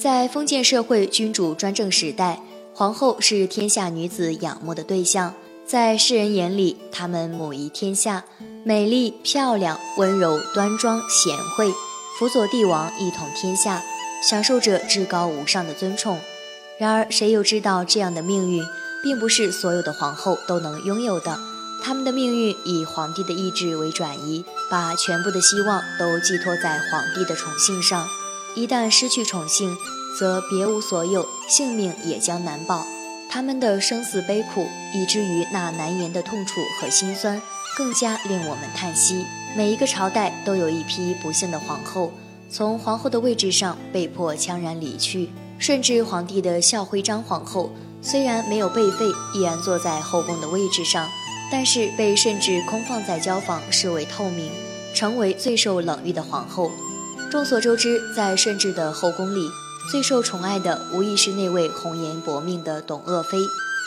在封建社会君主专政时代，皇后是天下女子仰慕的对象。在世人眼里，她们母仪天下，美丽漂亮、温柔端庄、贤惠，辅佐帝王一统天下，享受着至高无上的尊崇。然而，谁又知道这样的命运，并不是所有的皇后都能拥有的。她们的命运以皇帝的意志为转移，把全部的希望都寄托在皇帝的宠幸上。一旦失去宠幸，则别无所有，性命也将难保。他们的生死悲苦，以至于那难言的痛楚和心酸，更加令我们叹息。每一个朝代都有一批不幸的皇后，从皇后的位置上被迫悄然离去。顺治皇帝的孝徽章皇后，虽然没有被废，依然坐在后宫的位置上，但是被顺治空放在交房，视为透明，成为最受冷遇的皇后。众所周知，在顺治的后宫里。最受宠爱的无疑是那位红颜薄命的董鄂妃，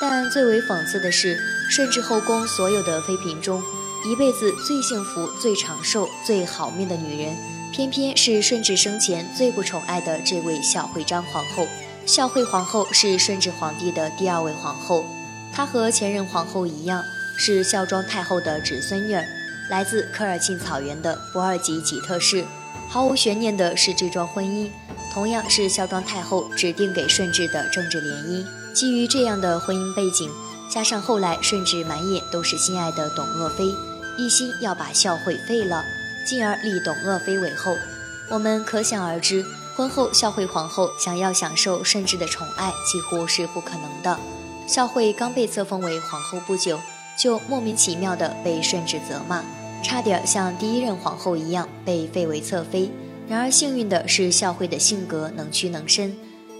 但最为讽刺的是，顺治后宫所有的妃嫔中，一辈子最幸福、最长寿、最好命的女人，偏偏是顺治生前最不宠爱的这位孝惠章皇后。孝惠皇后是顺治皇帝的第二位皇后，她和前任皇后一样，是孝庄太后的侄孙女儿，来自科尔沁草原的博尔济吉特氏。毫无悬念的是，这桩婚姻。同样是孝庄太后指定给顺治的政治联姻。基于这样的婚姻背景，加上后来顺治满眼都是心爱的董鄂妃，一心要把孝惠废了，进而立董鄂妃为后。我们可想而知，婚后孝惠皇后想要享受顺治的宠爱，几乎是不可能的。孝惠刚被册封为皇后不久，就莫名其妙地被顺治责骂，差点像第一任皇后一样被废为侧妃。然而幸运的是，孝惠的性格能屈能伸，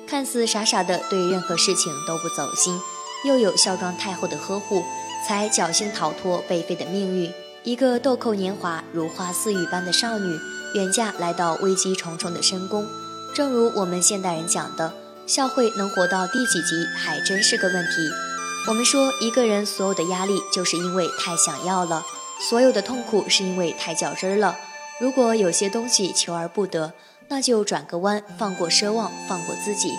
看似傻傻的对任何事情都不走心，又有孝庄太后的呵护，才侥幸逃脱被废的命运。一个豆蔻年华、如花似玉般的少女，远嫁来到危机重重的深宫。正如我们现代人讲的，孝惠能活到第几集，还真是个问题。我们说，一个人所有的压力，就是因为太想要了；所有的痛苦，是因为太较真儿了。如果有些东西求而不得，那就转个弯，放过奢望，放过自己。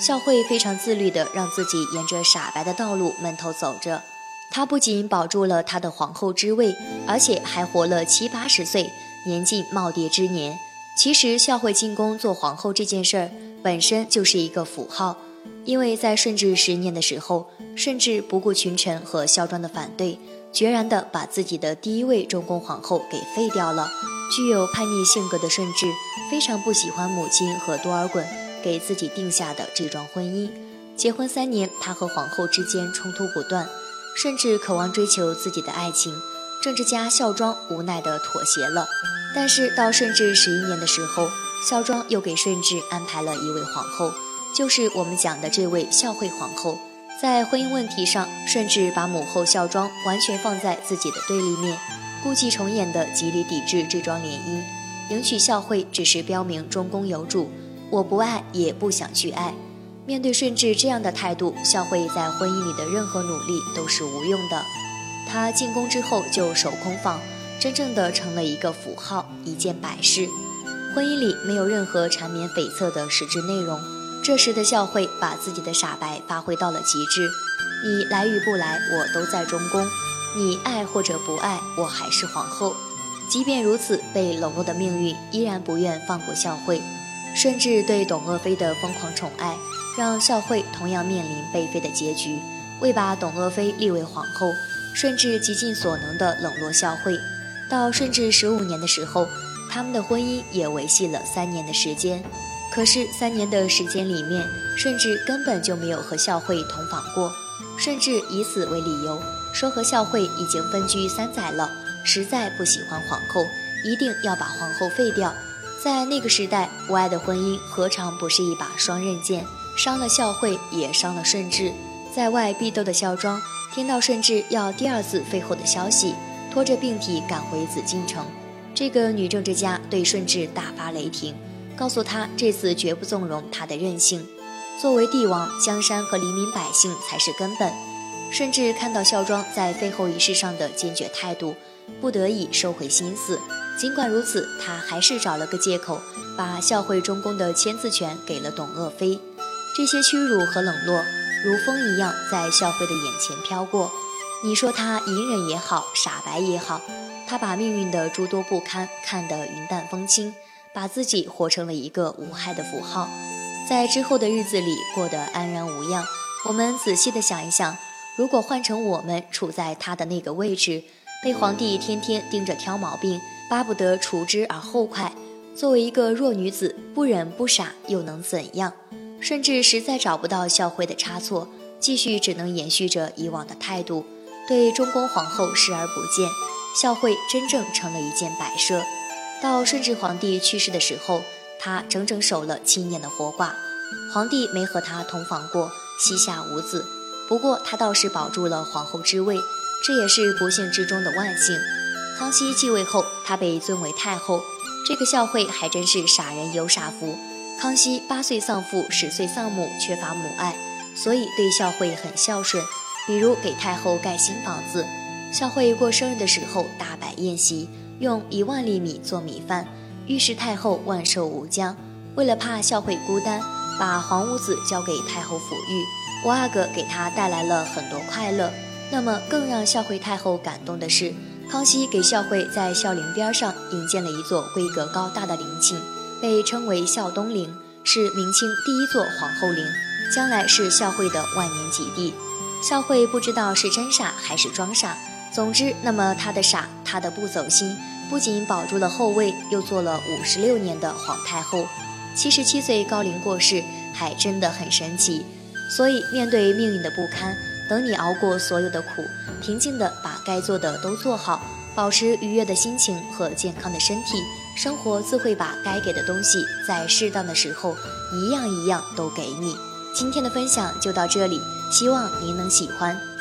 孝惠非常自律地让自己沿着傻白的道路闷头走着。她不仅保住了她的皇后之位，而且还活了七八十岁，年近耄耋之年。其实孝惠进宫做皇后这件事儿本身就是一个符号，因为在顺治十年的时候，甚至不顾群臣和孝庄的反对，决然地把自己的第一位中宫皇后给废掉了。具有叛逆性格的顺治非常不喜欢母亲和多尔衮给自己定下的这桩婚姻。结婚三年，他和皇后之间冲突不断，甚至渴望追求自己的爱情，政治家孝庄无奈地妥协了。但是到顺治十一年的时候，孝庄又给顺治安排了一位皇后，就是我们讲的这位孝惠皇后。在婚姻问题上，顺治把母后孝庄完全放在自己的对立面。故伎重演的极力抵制这桩联姻，迎娶孝惠只是标明中宫有主，我不爱也不想去爱。面对顺治这样的态度，孝惠在婚姻里的任何努力都是无用的。她进宫之后就守空房，真正的成了一个符号，一件摆饰。婚姻里没有任何缠绵悱恻的实质内容。这时的孝惠把自己的傻白发挥到了极致，你来与不来，我都在中宫。你爱或者不爱，我还是皇后。即便如此，被冷落的命运依然不愿放过孝惠。顺治对董鄂妃的疯狂宠爱，让孝惠同样面临被废的结局。为把董鄂妃立为皇后，顺治极尽所能地冷落孝惠。到顺治十五年的时候，他们的婚姻也维系了三年的时间。可是三年的时间里面，顺治根本就没有和孝惠同房过。顺治以此为理由。说和孝惠已经分居三载了，实在不喜欢皇后，一定要把皇后废掉。在那个时代，无爱的婚姻何尝不是一把双刃剑，伤了孝惠，也伤了顺治。在外避斗的孝庄听到顺治要第二次废后的消息，拖着病体赶回紫禁城。这个女政治家对顺治大发雷霆，告诉他这次绝不纵容他的任性。作为帝王，江山和黎民百姓才是根本。甚至看到孝庄在废后仪式上的坚决态度，不得已收回心思。尽管如此，他还是找了个借口，把孝惠中宫的签字权给了董鄂妃。这些屈辱和冷落，如风一样在孝惠的眼前飘过。你说他隐忍也好，傻白也好，他把命运的诸多不堪看得云淡风轻，把自己活成了一个无害的符号，在之后的日子里过得安然无恙。我们仔细的想一想，如果换成我们处在他的那个位置，被皇帝天天盯着挑毛病，巴不得除之而后快，作为一个弱女子，不忍不傻又能怎样？甚至实在找不到孝惠的差错，继续只能延续着以往的态度。对中宫皇后视而不见，孝惠真正成了一件摆设。到顺治皇帝去世的时候，她整整守了七年的活寡，皇帝没和她同房过，膝下无子。不过她倒是保住了皇后之位，这也是不幸之中的万幸。康熙继位后，她被尊为太后。这个孝惠还真是傻人有傻福。康熙八岁丧父，十岁丧母，缺乏母爱，所以对孝惠很孝顺。比如给太后盖新房子，孝惠过生日的时候大摆宴席，用一万粒米做米饭，预示太后万寿无疆。为了怕孝惠孤单，把皇五子交给太后抚育，五阿哥给她带来了很多快乐。那么更让孝惠太后感动的是，康熙给孝惠在孝陵边上营建了一座规格高大的陵寝，被称为孝东陵，是明清第一座皇后陵，将来是孝惠的万年吉地。孝惠不知道是真傻还是装傻，总之，那么她的傻，她的不走心，不仅保住了后位，又做了五十六年的皇太后。七十七岁高龄过世，还真的很神奇。所以，面对命运的不堪，等你熬过所有的苦，平静的把该做的都做好，保持愉悦的心情和健康的身体，生活自会把该给的东西，在适当的时候，一样一样都给你。今天的分享就到这里。希望您能喜欢。